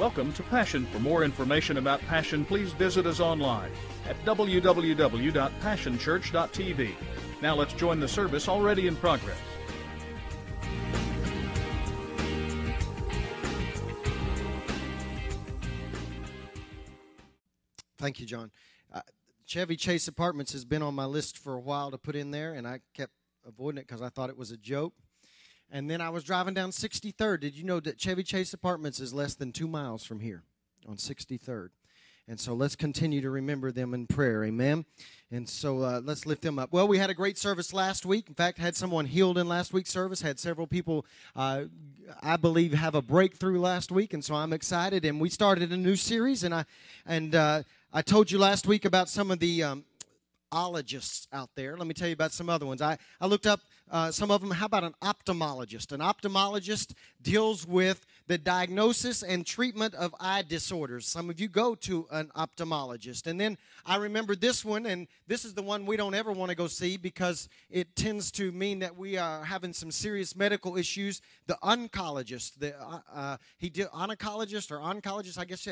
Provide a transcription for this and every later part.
Welcome to Passion. For more information about Passion, please visit us online at www.passionchurch.tv. Now let's join the service already in progress. Thank you, John. Uh, Chevy Chase Apartments has been on my list for a while to put in there, and I kept avoiding it because I thought it was a joke. And then I was driving down 63rd. Did you know that Chevy Chase Apartments is less than two miles from here on 63rd? And so let's continue to remember them in prayer. Amen. And so uh, let's lift them up. Well, we had a great service last week. In fact, had someone healed in last week's service. Had several people, uh, I believe, have a breakthrough last week. And so I'm excited. And we started a new series. And I and uh, I told you last week about some of the um, ologists out there. Let me tell you about some other ones. I, I looked up uh, some of them. How about an ophthalmologist? An ophthalmologist deals with the diagnosis and treatment of eye disorders. Some of you go to an ophthalmologist. And then I remember this one, and this is the one we don't ever want to go see because it tends to mean that we are having some serious medical issues. The oncologist, the uh, uh, he did oncologist or oncologist, I guess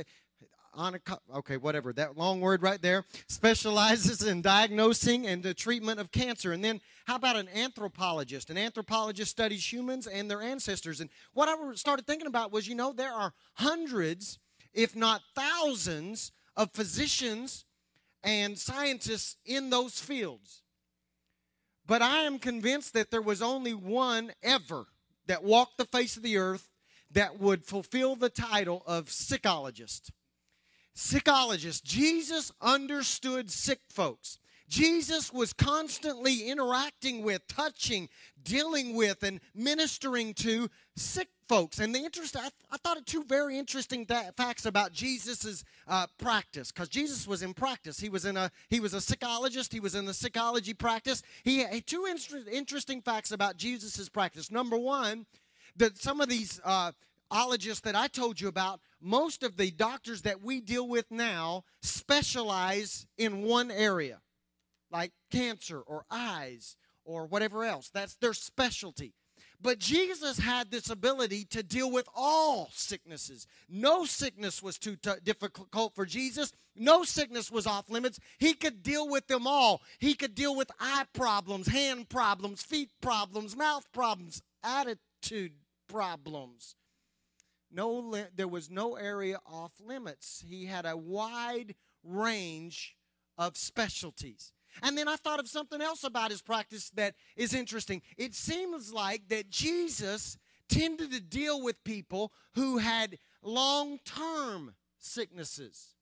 okay, whatever, that long word right there, specializes in diagnosing and the treatment of cancer. And then how about an anthropologist? An anthropologist studies humans and their ancestors. And what I started thinking about was, you know, there are hundreds, if not thousands, of physicians and scientists in those fields. But I am convinced that there was only one ever that walked the face of the earth that would fulfill the title of psychologist. Psychologist. Jesus understood sick folks. Jesus was constantly interacting with, touching, dealing with, and ministering to sick folks. And the interest, I, I thought of two very interesting facts about Jesus's uh, practice, because Jesus was in practice. He was in a he was a psychologist. He was in the psychology practice. He, had two inter- interesting facts about Jesus's practice. Number one, that some of these uh, ologists that I told you about, most of the doctors that we deal with now specialize in one area like cancer or eyes or whatever else. That's their specialty. But Jesus had this ability to deal with all sicknesses. No sickness was too t- difficult for Jesus. No sickness was off limits. He could deal with them all. He could deal with eye problems, hand problems, feet problems, mouth problems, attitude problems. No, there was no area off limits. He had a wide range of specialties. And then I thought of something else about his practice that is interesting. It seems like that Jesus tended to deal with people who had long term sicknesses.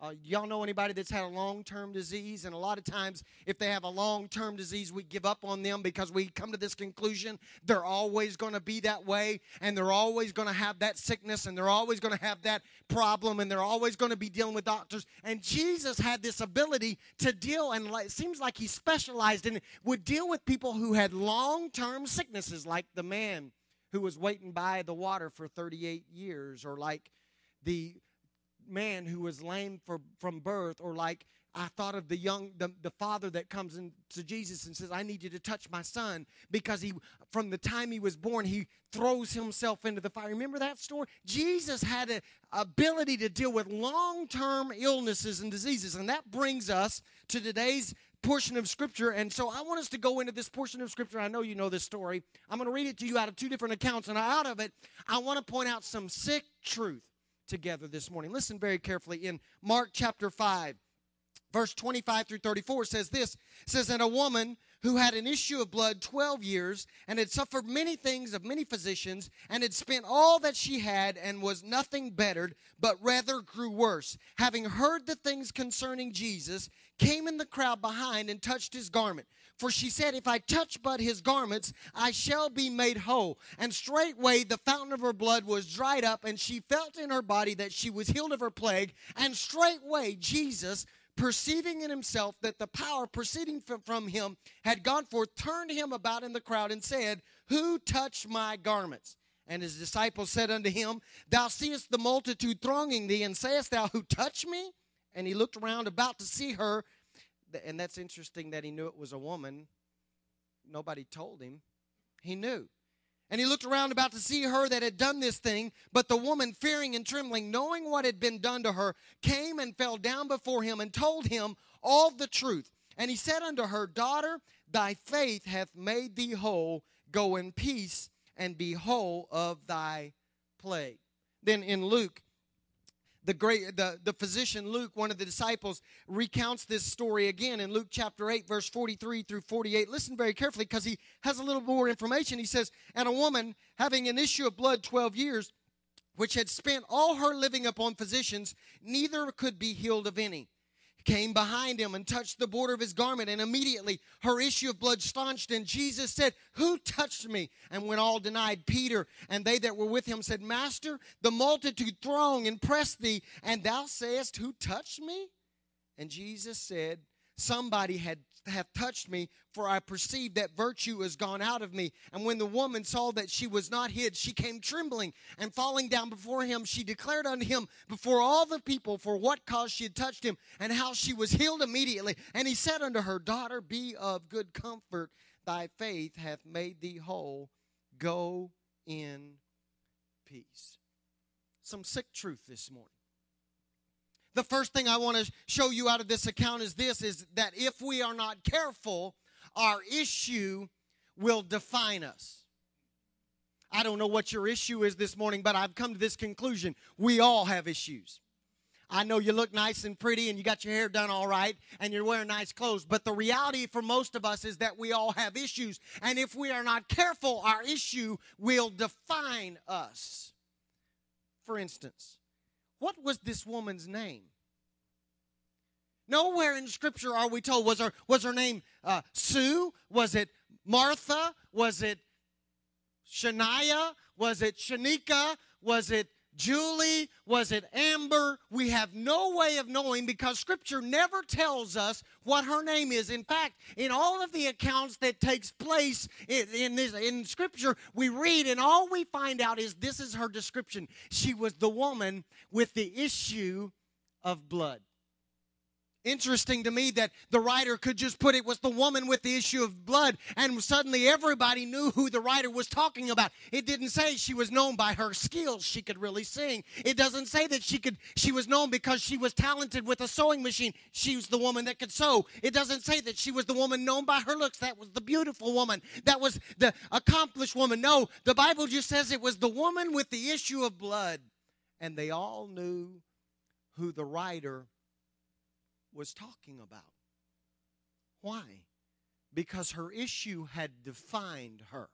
Uh, y'all know anybody that's had a long term disease? And a lot of times, if they have a long term disease, we give up on them because we come to this conclusion they're always going to be that way, and they're always going to have that sickness, and they're always going to have that problem, and they're always going to be dealing with doctors. And Jesus had this ability to deal, and it seems like he specialized in it, would deal with people who had long term sicknesses, like the man who was waiting by the water for 38 years, or like the man who was lame for, from birth, or like I thought of the young, the, the father that comes in to Jesus and says, I need you to touch my son because he, from the time he was born, he throws himself into the fire. Remember that story? Jesus had an ability to deal with long term illnesses and diseases. And that brings us to today's portion of scripture. And so I want us to go into this portion of scripture. I know you know this story. I'm going to read it to you out of two different accounts. And out of it, I want to point out some sick truth together this morning. Listen very carefully. In Mark chapter 5, verse 25 through 34 says this says and a woman who had an issue of blood 12 years and had suffered many things of many physicians and had spent all that she had and was nothing bettered but rather grew worse having heard the things concerning jesus came in the crowd behind and touched his garment for she said, If I touch but his garments, I shall be made whole. And straightway the fountain of her blood was dried up, and she felt in her body that she was healed of her plague. And straightway Jesus, perceiving in himself that the power proceeding from him had gone forth, turned him about in the crowd and said, Who touched my garments? And his disciples said unto him, Thou seest the multitude thronging thee, and sayest thou, Who touched me? And he looked around about to see her and that's interesting that he knew it was a woman. Nobody told him. He knew. And he looked around about to see her that had done this thing. But the woman, fearing and trembling, knowing what had been done to her, came and fell down before him and told him all the truth. And he said unto her, Daughter, thy faith hath made thee whole. Go in peace and be whole of thy plague. Then in Luke, the great the, the physician luke one of the disciples recounts this story again in luke chapter 8 verse 43 through 48 listen very carefully because he has a little more information. He says and a woman having an issue of blood 12 years which had spent all her living upon physicians neither could be healed of any came behind him and touched the border of his garment, and immediately her issue of blood staunched. And Jesus said, Who touched me? And when all denied, Peter and they that were with him said, Master, the multitude throng and press thee, and thou sayest, Who touched me? And Jesus said, Somebody had hath touched me, for I perceive that virtue is gone out of me. And when the woman saw that she was not hid, she came trembling, and falling down before him, she declared unto him before all the people for what cause she had touched him, and how she was healed immediately. And he said unto her, Daughter, be of good comfort, thy faith hath made thee whole. Go in peace. Some sick truth this morning the first thing I want to show you out of this account is this is that if we are not careful, our issue will define us. I don't know what your issue is this morning, but I've come to this conclusion. We all have issues. I know you look nice and pretty and you got your hair done all right and you're wearing nice clothes, but the reality for most of us is that we all have issues. And if we are not careful, our issue will define us. For instance, what was this woman's name? Nowhere in Scripture are we told. Was her, was her name uh, Sue? Was it Martha? Was it Shania? Was it Shanika? Was it Julie? Was it Amber? We have no way of knowing because Scripture never tells us what her name is. In fact, in all of the accounts that takes place in, in, this in Scripture, we read and all we find out is this is her description. She was the woman with the issue of blood interesting to me that the writer could just put it was the woman with the issue of blood and suddenly everybody knew who the writer was talking about. It didn't say she was known by her skills she could really sing. It doesn't say that she could she was known because she was talented with a sewing machine. She was the woman that could sew. It doesn't say that she was the woman known by her looks. That was the beautiful woman. That was the accomplished woman. No the bible just says it was the woman with the issue of blood and they all knew who the writer was talking about. Why? Because her issue had defined her.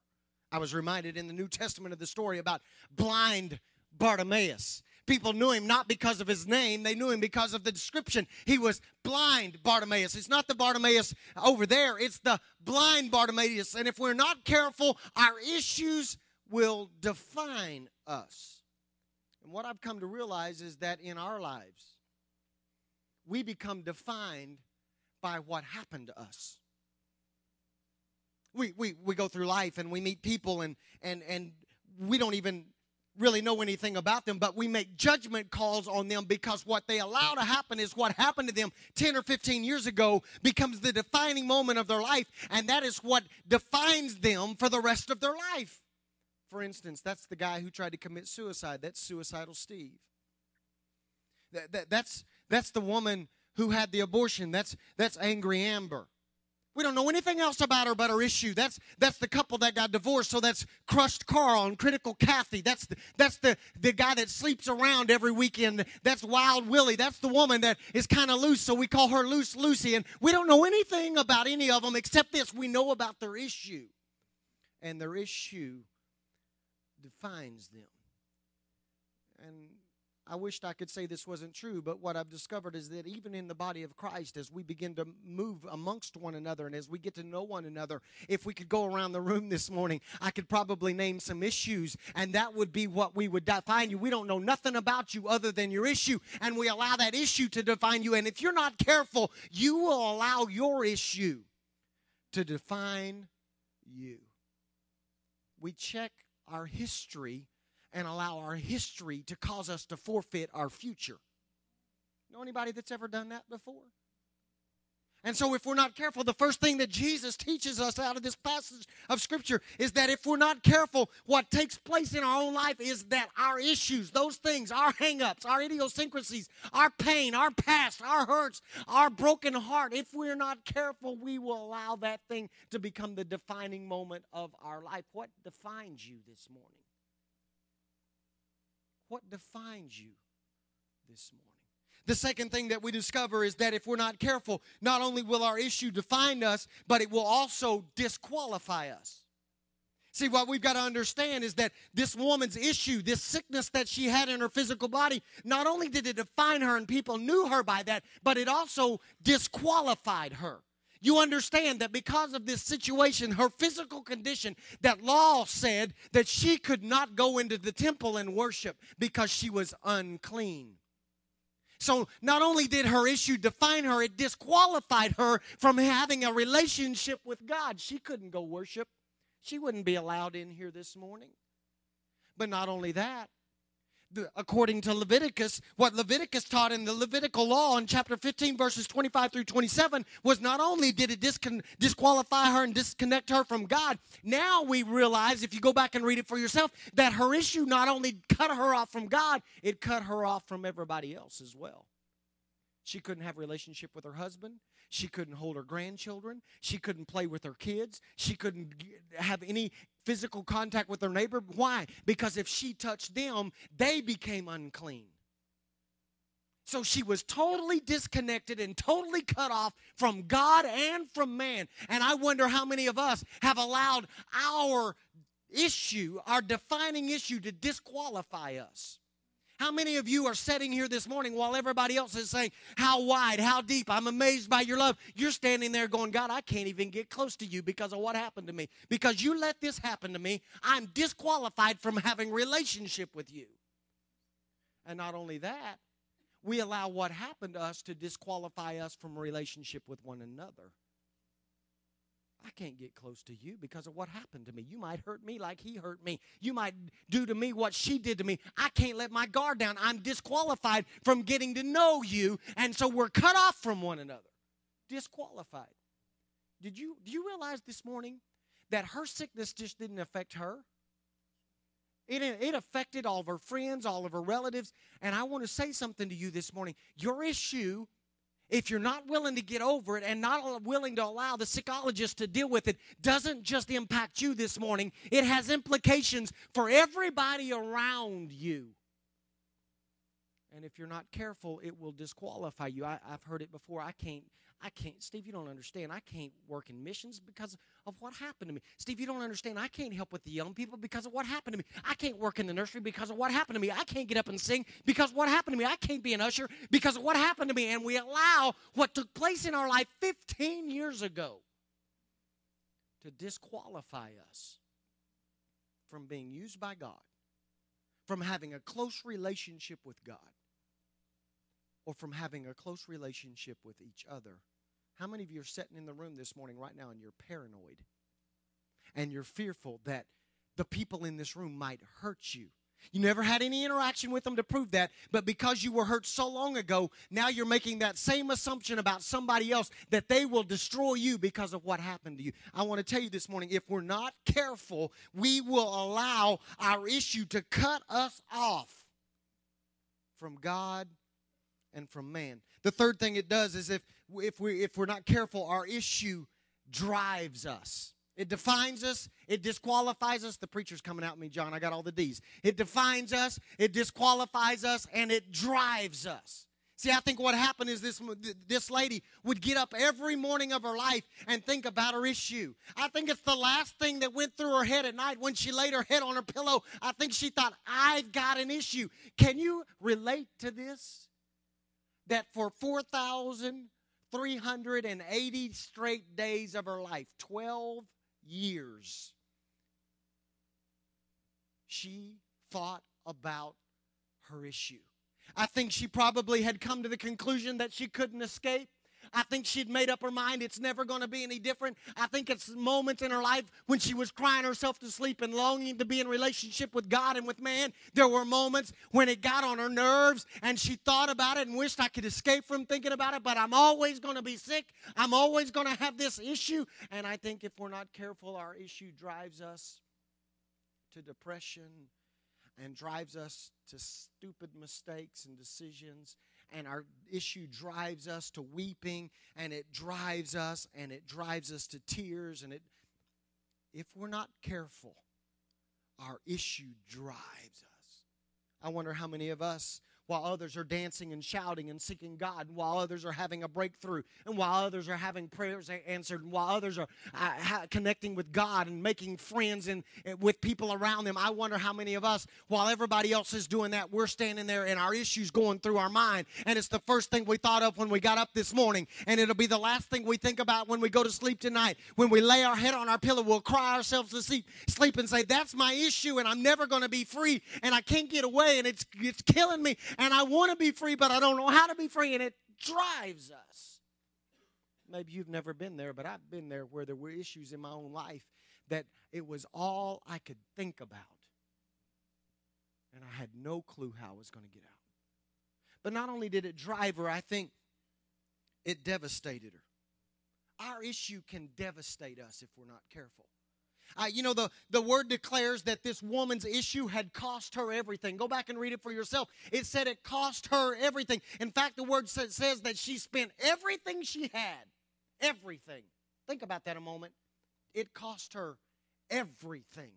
I was reminded in the New Testament of the story about blind Bartimaeus. People knew him not because of his name, they knew him because of the description. He was blind Bartimaeus. It's not the Bartimaeus over there, it's the blind Bartimaeus. And if we're not careful, our issues will define us. And what I've come to realize is that in our lives, we become defined by what happened to us. We, we, we go through life and we meet people and, and, and we don't even really know anything about them, but we make judgment calls on them because what they allow to happen is what happened to them 10 or 15 years ago becomes the defining moment of their life, and that is what defines them for the rest of their life. For instance, that's the guy who tried to commit suicide. That's suicidal Steve. That, that, that's, that's the woman who had the abortion. That's, that's angry Amber. We don't know anything else about her but her issue. That's that's the couple that got divorced. So that's crushed Carl and critical Kathy. That's the, that's the the guy that sleeps around every weekend. That's Wild Willie. That's the woman that is kind of loose. So we call her Loose Lucy. And we don't know anything about any of them except this: we know about their issue, and their issue defines them. And I wished I could say this wasn't true, but what I've discovered is that even in the body of Christ, as we begin to move amongst one another and as we get to know one another, if we could go around the room this morning, I could probably name some issues, and that would be what we would define you. We don't know nothing about you other than your issue, and we allow that issue to define you. And if you're not careful, you will allow your issue to define you. We check our history and allow our history to cause us to forfeit our future. Know anybody that's ever done that before? And so, if we're not careful, the first thing that Jesus teaches us out of this passage of Scripture is that if we're not careful, what takes place in our own life is that our issues, those things, our hangups, our idiosyncrasies, our pain, our past, our hurts, our broken heart, if we're not careful, we will allow that thing to become the defining moment of our life. What defines you this morning? What defines you this morning? The second thing that we discover is that if we're not careful, not only will our issue define us, but it will also disqualify us. See, what we've got to understand is that this woman's issue, this sickness that she had in her physical body, not only did it define her and people knew her by that, but it also disqualified her. You understand that because of this situation, her physical condition, that law said that she could not go into the temple and worship because she was unclean. So not only did her issue define her, it disqualified her from having a relationship with God. She couldn't go worship. She wouldn't be allowed in here this morning. But not only that, according to Leviticus, what Leviticus taught in the Levitical law in chapter 15, verses 25 through 27, was not only did it discon- disqualify her and disconnect her from God, now we realize, if you go back and read it for yourself, that her issue not only cut her off from God, it cut her off from everybody else as well. She couldn't have relationship with her husband. She couldn't hold her grandchildren. She couldn't play with her kids. She couldn't have any physical contact with her neighbor. Why? Because if she touched them, they became unclean. So she was totally disconnected and totally cut off from God and from man. And I wonder how many of us have allowed our issue, our defining issue, to disqualify us. How many of you are sitting here this morning while everybody else is saying, How wide, how deep? I'm amazed by your love. You're standing there going, God, I can't even get close to you because of what happened to me. Because you let this happen to me, I'm disqualified from having relationship with you. And not only that, we allow what happened to us to disqualify us from relationship with one another. I can't get close to you because of what happened to me. You might hurt me like he hurt me. You might do to me what she did to me. I can't let my guard down. I'm disqualified from getting to know you. And so we're cut off from one another. Disqualified. Did you do you realize this morning that her sickness just didn't affect her? It, it affected all of her friends, all of her relatives. And I want to say something to you this morning. Your issue if you're not willing to get over it and not willing to allow the psychologist to deal with it, doesn't just impact you this morning, it has implications for everybody around you. And if you're not careful, it will disqualify you. I, have heard it before. I can't I can't, Steve, you don't understand. I can't work in missions because of what happened to me. Steve, you don't understand. I can't help with the young people because of what happened to me. I can't work in the nursery because of what happened to me. I can't get up and sing because what happened to me. I can't be an usher because of what happened to me. And we allow what took place in our life 15 years ago to disqualify us from being used by God, from having a close relationship with God, or from having a close relationship with each other. How many of you are sitting in the room this morning right now and you're paranoid? And you're fearful that the people in this room might hurt you. You never had any interaction with them to prove that, but because you were hurt so long ago, now you're making that same assumption about somebody else that they will destroy you because of what happened to you. I want to tell you this morning if we're not careful, we will allow our issue to cut us off from God and from man. The third thing it does is if if we if we're not careful, our issue drives us. It defines us. It disqualifies us. The preacher's coming out me, John. I got all the D's. It defines us. It disqualifies us, and it drives us. See, I think what happened is this this lady would get up every morning of her life and think about her issue. I think it's the last thing that went through her head at night when she laid her head on her pillow. I think she thought, "I've got an issue." Can you relate to this? that for 4,380 straight days of her life, 12 years, she thought about her issue. I think she probably had come to the conclusion that she couldn't escape. I think she'd made up her mind it's never going to be any different. I think it's moments in her life when she was crying herself to sleep and longing to be in relationship with God and with man. There were moments when it got on her nerves and she thought about it and wished I could escape from thinking about it, but I'm always going to be sick. I'm always going to have this issue. And I think if we're not careful, our issue drives us to depression and drives us to stupid mistakes and decisions and our issue drives us to weeping and it drives us and it drives us to tears and it if we're not careful our issue drives us. I wonder how many of us while others are dancing and shouting and seeking God, and while others are having a breakthrough, and while others are having prayers answered, and while others are uh, connecting with God and making friends and, and with people around them. I wonder how many of us, while everybody else is doing that, we're standing there and our issues going through our mind, and it's the first thing we thought of when we got up this morning, and it'll be the last thing we think about when we go to sleep tonight. When we lay our head on our pillow, we'll cry ourselves to sleep, sleep and say, "That's my issue, and I'm never going to be free, and I can't get away, and it's it's killing me." And I want to be free, but I don't know how to be free, and it drives us. Maybe you've never been there, but I've been there where there were issues in my own life that it was all I could think about. And I had no clue how I was going to get out. But not only did it drive her, I think it devastated her. Our issue can devastate us if we're not careful. Uh, you know, the, the word declares that this woman's issue had cost her everything. Go back and read it for yourself. It said it cost her everything. In fact, the word says, says that she spent everything she had. Everything. Think about that a moment. It cost her everything.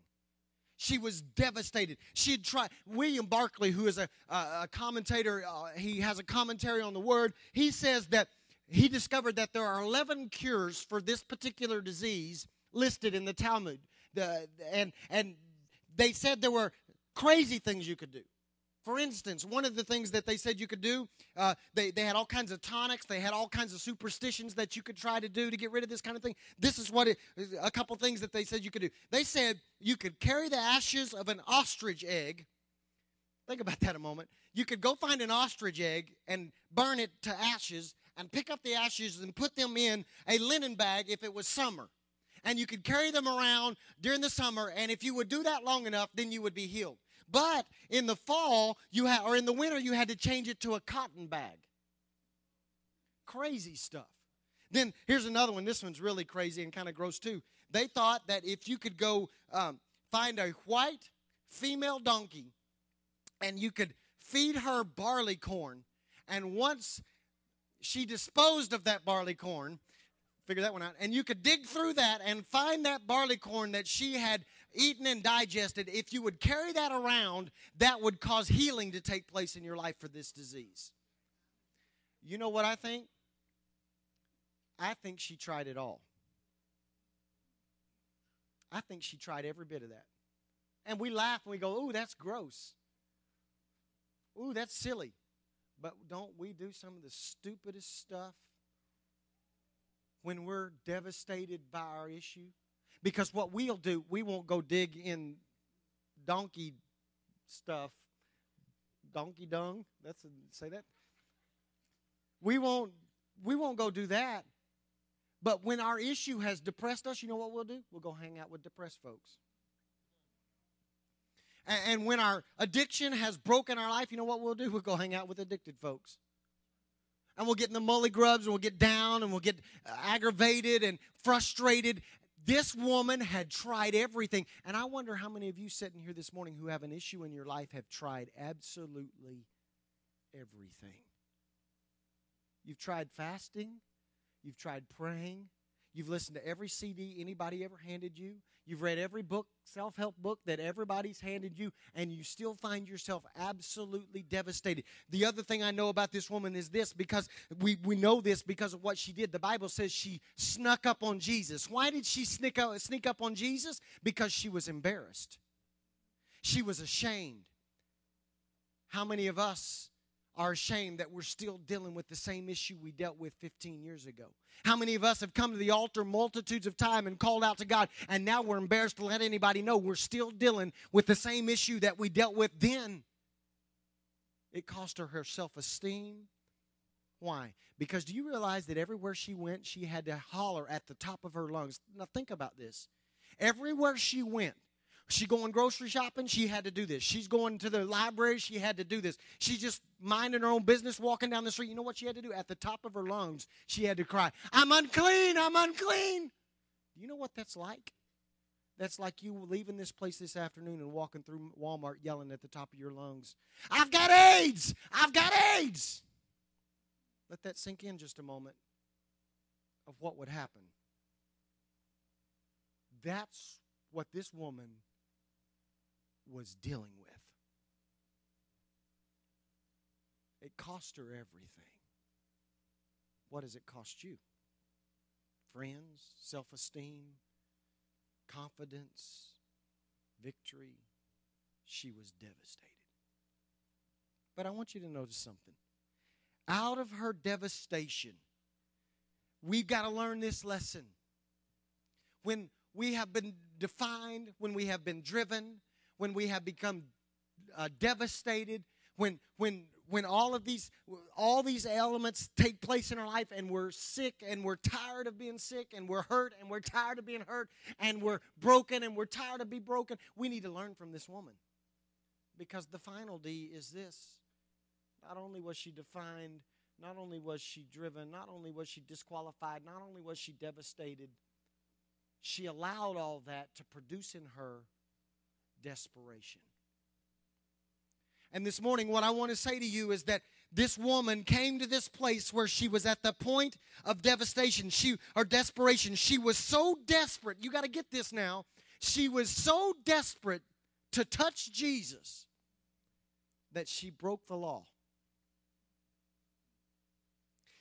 She was devastated. She had tried. William Barclay, who is a, a, a commentator, uh, he has a commentary on the word. He says that he discovered that there are 11 cures for this particular disease listed in the Talmud. The, and, and they said there were crazy things you could do. For instance, one of the things that they said you could do, uh, they, they had all kinds of tonics, they had all kinds of superstitions that you could try to do to get rid of this kind of thing. This is what it, a couple things that they said you could do. They said you could carry the ashes of an ostrich egg. Think about that a moment. You could go find an ostrich egg and burn it to ashes and pick up the ashes and put them in a linen bag if it was summer and you could carry them around during the summer. And if you would do that long enough, then you would be healed. But in the fall, you had, or in the winter, you had to change it to a cotton bag. Crazy stuff. Then here's another one. This one's really crazy and kind of gross too. They thought that if you could go um, find a white female donkey and you could feed her barley corn, and once she disposed of that barley corn, figure that one out. And you could dig through that and find that barley corn that she had eaten and digested. If you would carry that around, that would cause healing to take place in your life for this disease. You know what I think? I think she tried it all. I think she tried every bit of that. And we laugh and we go, ooh, that's gross. Ooh, that's silly. But don't we do some of the stupidest stuff when we're devastated by our issue? Because what we'll do, we won't go dig in donkey stuff. Donkey dung? That's a, say that. We won't we won't go do that. But when our issue has depressed us, you know what we'll do? We'll go hang out with depressed folks. And, and when our addiction has broken our life, you know what we'll do? We'll go hang out with addicted folks and we'll get in the mully grubs and we'll get down and we'll get uh, aggravated and frustrated. This woman had tried everything. And I wonder how many of you sitting here this morning who have an issue in your life have tried absolutely everything. You've tried fasting, you've tried praying, you've listened to every CD anybody ever handed you, You've read every book, self help book that everybody's handed you, and you still find yourself absolutely devastated. The other thing I know about this woman is this because we, we know this because of what she did. The Bible says she snuck up on Jesus. Why did she sneak up, sneak up on Jesus? Because she was embarrassed, she was ashamed. How many of us are ashamed that we're still dealing with the same issue we dealt with 15 years ago. How many of us have come to the altar multitudes of time and called out to God and now we're embarrassed to let anybody know we're still dealing with the same issue that we dealt with then? It cost her her self-esteem. Why? Because do you realize that everywhere she went, she had to holler at the top of her lungs? Now, think about this. Everywhere she went, she going grocery shopping, she had to do this. She's going to the library, she had to do this. She's just minding her own business, walking down the street. You know what she had to do? At the top of her lungs, she had to cry, I'm unclean, I'm unclean. Do you know what that's like? That's like you leaving this place this afternoon and walking through Walmart yelling at the top of your lungs, I've got AIDS! I've got AIDS! Let that sink in just a moment of what would happen. That's what this woman was dealing with. It cost her everything. What does it cost you? Friends, self esteem, confidence, victory. She was devastated. But I want you to notice something. Out of her devastation, we've got to learn this lesson. When we have been defined, when we have been driven, when we have become uh, devastated, when when when all of these all these elements take place in our life and we're sick and we're tired of being sick and we're hurt and we're tired of being hurt and we're broken and we're tired of being broken we need to learn from this woman. Because the final d is this. Not only was she defined not only was she driven not only was she disqualified not only was she devastated she allowed all that to produce in her desperation and this morning, what I want to say to you is that this woman came to this place where she was at the point of devastation, she or desperation. She was so desperate. You got to get this now. She was so desperate to touch Jesus that she broke the law.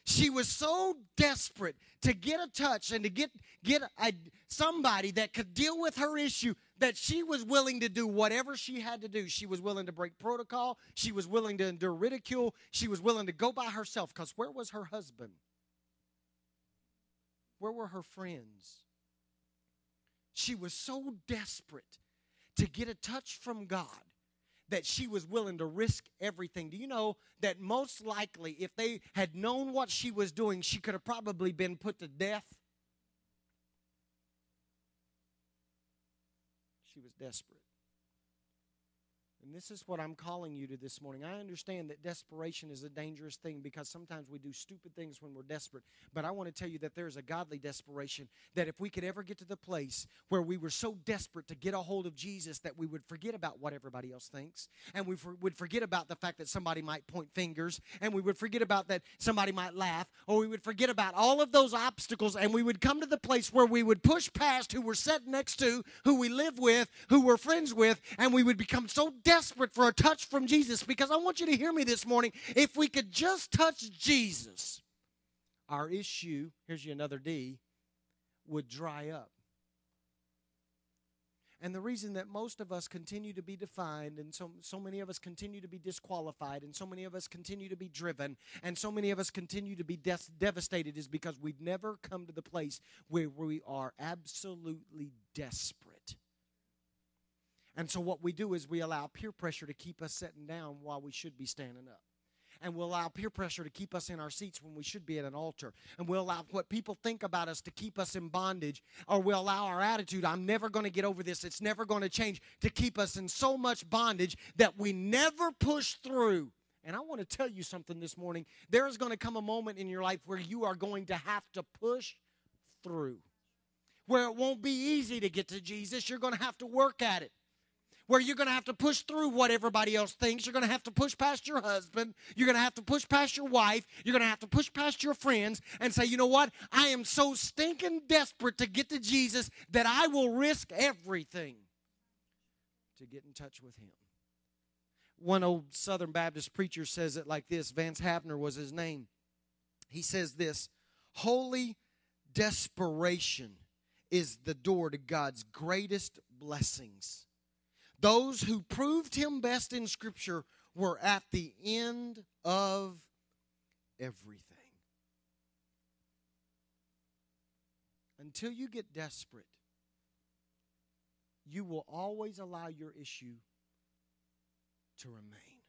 She was so desperate to get a touch and to get get a, somebody that could deal with her issue that she was willing to do whatever she had to do. She was willing to break protocol. She was willing to endure ridicule. She was willing to go by herself because where was her husband? Where were her friends? She was so desperate to get a touch from God that she was willing to risk everything. Do you know that most likely, if they had known what she was doing, she could have probably been put to death? She was desperate. And this is what I'm calling you to this morning. I understand that desperation is a dangerous thing because sometimes we do stupid things when we're desperate. But I want to tell you that there's a godly desperation that if we could ever get to the place where we were so desperate to get a hold of Jesus that we would forget about what everybody else thinks. And we for, would forget about the fact that somebody might point fingers. And we would forget about that somebody might laugh. Or we would forget about all of those obstacles. And we would come to the place where we would push past who we're sitting next to, who we live with, who we're friends with, and we would become so desperate desperate for a touch from Jesus because I want you to hear me this morning. If we could just touch Jesus, our issue, here's you another D, would dry up. And the reason that most of us continue to be defined, and so, so many of us continue to be disqualified, and so many of us continue to be driven, and so many of us continue to be devastated is because we've never come to the place where we are absolutely desperate and so what we do is we allow peer pressure to keep us sitting down while we should be standing up. And we'll allow peer pressure to keep us in our seats when we should be at an altar. And we'll allow what people think about us to keep us in bondage. Or we'll allow our attitude, I'm never going to get over this, it's never going to change, to keep us in so much bondage that we never push through. And I want to tell you something this morning. There is going to come a moment in your life where you are going to have to push through. Where it won't be easy to get to Jesus. You're going to have to work at it where you're going to have to push through what everybody else thinks. You're going to have to push past your husband. You're going to have to push past your wife. You're going to have to push past your friends and say, you know what? I am so stinking desperate to get to Jesus that I will risk everything to get in touch with him. One old Southern Baptist preacher says it like this Vance Havner was his name. He says this Holy desperation is the door to God's greatest blessings. Those who proved him best in Scripture were at the end of everything. Until you get desperate, you will always allow your issue to remain.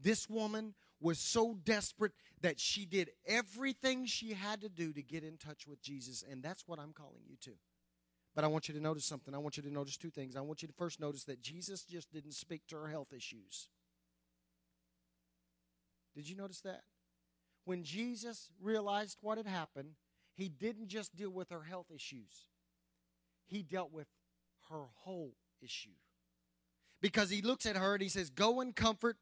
This woman was so desperate that she did everything she had to do to get in touch with Jesus. And that's what I'm calling you to. But I want you to notice something. I want you to notice two things. I want you to first notice that Jesus just didn't speak to her health issues. Did you notice that? When Jesus realized what had happened, he didn't just deal with her health issues, he dealt with her whole issue. Because he looks at her and he says, Go in comfort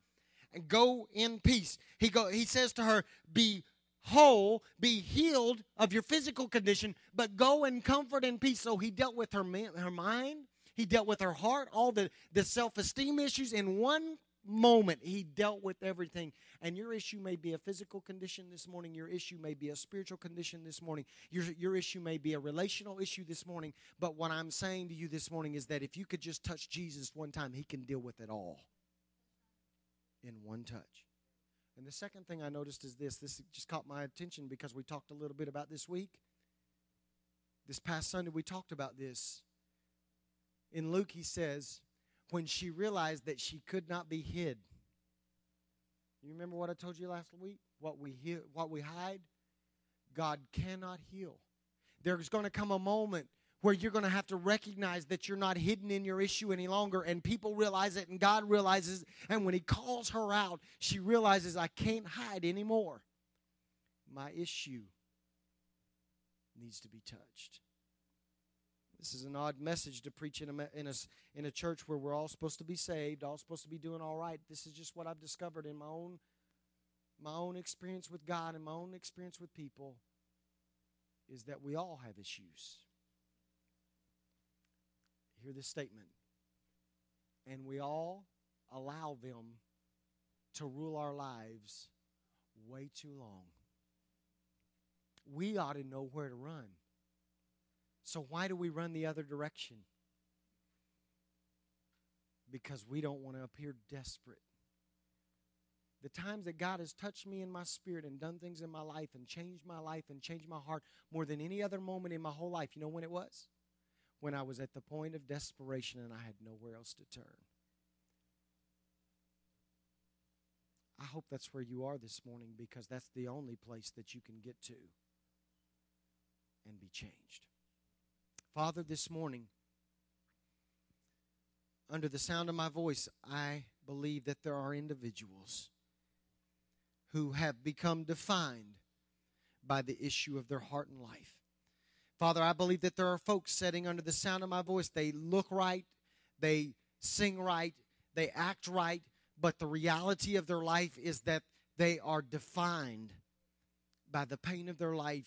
and go in peace. He, go, he says to her, Be whole, be healed of your physical condition, but go in comfort and peace. So he dealt with her, her mind, he dealt with her heart, all the, the self esteem issues in one moment. He dealt with everything. And your issue may be a physical condition this morning, your issue may be a spiritual condition this morning, your, your issue may be a relational issue this morning. But what I'm saying to you this morning is that if you could just touch Jesus one time, he can deal with it all in one touch. And the second thing I noticed is this this just caught my attention because we talked a little bit about this week. This past Sunday, we talked about this. In Luke, he says, when she realized that she could not be hid. You remember what I told you last week? What we hear, what we hide, God cannot heal. There's going to come a moment where you're going to have to recognize that you're not hidden in your issue any longer and people realize it and God realizes and when he calls her out she realizes I can't hide anymore. My issue needs to be touched. This is an odd message to preach in a, in a, in a church where we're all supposed to be saved all supposed to be doing all right. This is just what I've discovered in my own my own experience with God and my own experience with people is that we all have issues hear this statement. And we all allow them to rule our lives way too long. We ought to know where to run. So, why do we run the other direction? Because we don't want to appear desperate. The times that God has touched me in my spirit and done things in my life and changed my life and changed my heart more than any other moment in my whole life, you know when it was? When I was at the point of desperation and I had nowhere else to turn. I hope that's where you are this morning because that's the only place that you can get to and be changed. Father, this morning, under the sound of my voice, I believe that there are individuals who have become defined by the issue of their heart and life. Father, I believe that there are folks sitting under the sound of my voice. They look right, they sing right, they act right, but the reality of their life is that they are defined by the pain of their life.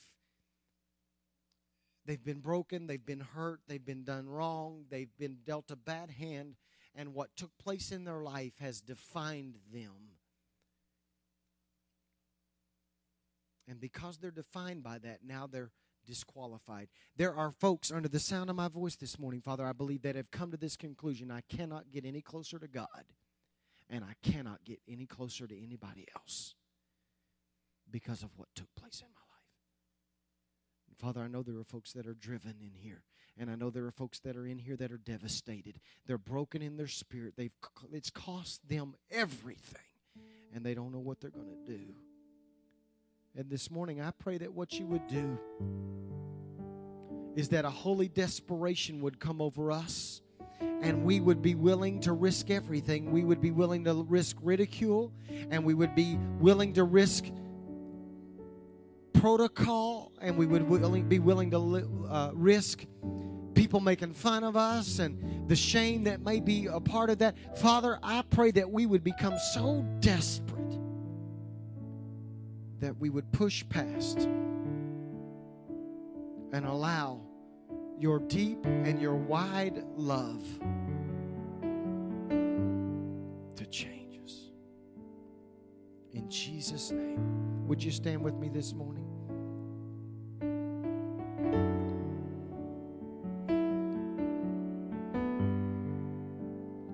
They've been broken, they've been hurt, they've been done wrong, they've been dealt a bad hand, and what took place in their life has defined them. And because they're defined by that, now they're disqualified. There are folks under the sound of my voice this morning, Father, I believe that have come to this conclusion I cannot get any closer to God, and I cannot get any closer to anybody else because of what took place in my life. And Father, I know there are folks that are driven in here. And I know there are folks that are in here that are devastated. They're broken in their spirit. They've it's cost them everything. And they don't know what they're going to do. And this morning, I pray that what you would do is that a holy desperation would come over us and we would be willing to risk everything. We would be willing to risk ridicule and we would be willing to risk protocol and we would be willing to uh, risk people making fun of us and the shame that may be a part of that. Father, I pray that we would become so desperate that we would push past and allow your deep and your wide love to change us. In Jesus' name. Would you stand with me this morning?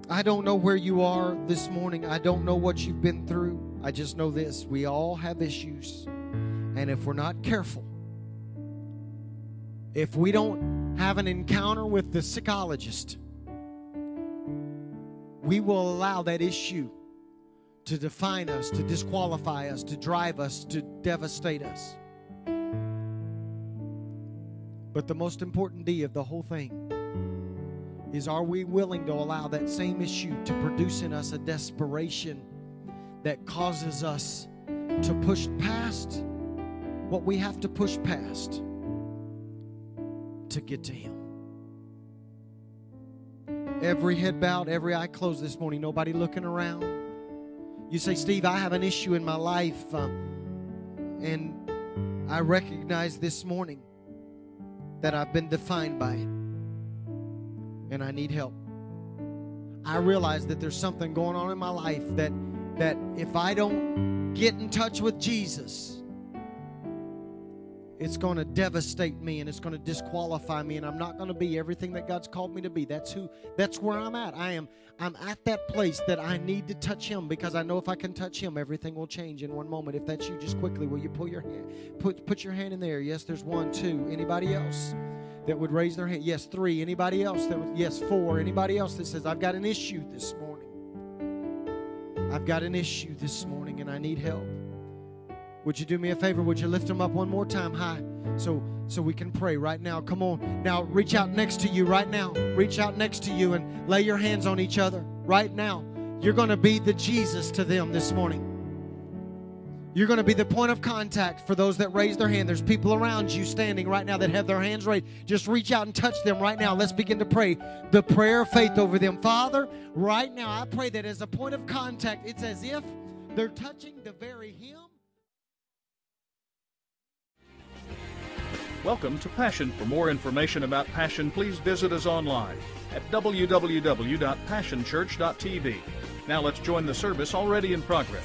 I don't know where you are this morning. I don't know what you've been through. I just know this we all have issues. And if we're not careful, if we don't have an encounter with the psychologist, we will allow that issue to define us, to disqualify us, to drive us, to devastate us. But the most important D of the whole thing is are we willing to allow that same issue to produce in us a desperation that causes us to push past what we have to push past to get to Him? Every head bowed, every eye closed this morning, nobody looking around. You say, Steve, I have an issue in my life, um, and I recognize this morning that I've been defined by it, and I need help. I realize that there's something going on in my life that that if I don't get in touch with Jesus, it's going to devastate me and it's going to disqualify me and I'm not going to be everything that God's called me to be. That's who that's where I'm at. I am I'm at that place that I need to touch him because I know if I can touch him everything will change in one moment. If that's you just quickly will you pull your hand put put your hand in there. Yes, there's one, two. Anybody else that would raise their hand? Yes, 3. Anybody else that would yes, 4. Anybody else that says I've got an issue this morning. I've got an issue this morning and I need help. Would you do me a favor? Would you lift them up one more time high so so we can pray right now? Come on. Now reach out next to you right now. Reach out next to you and lay your hands on each other right now. You're going to be the Jesus to them this morning. You're going to be the point of contact for those that raise their hand. There's people around you standing right now that have their hands raised. Just reach out and touch them right now. Let's begin to pray the prayer of faith over them. Father, right now, I pray that as a point of contact, it's as if they're touching the very hem. Welcome to Passion. For more information about Passion, please visit us online at www.passionchurch.tv. Now let's join the service already in progress.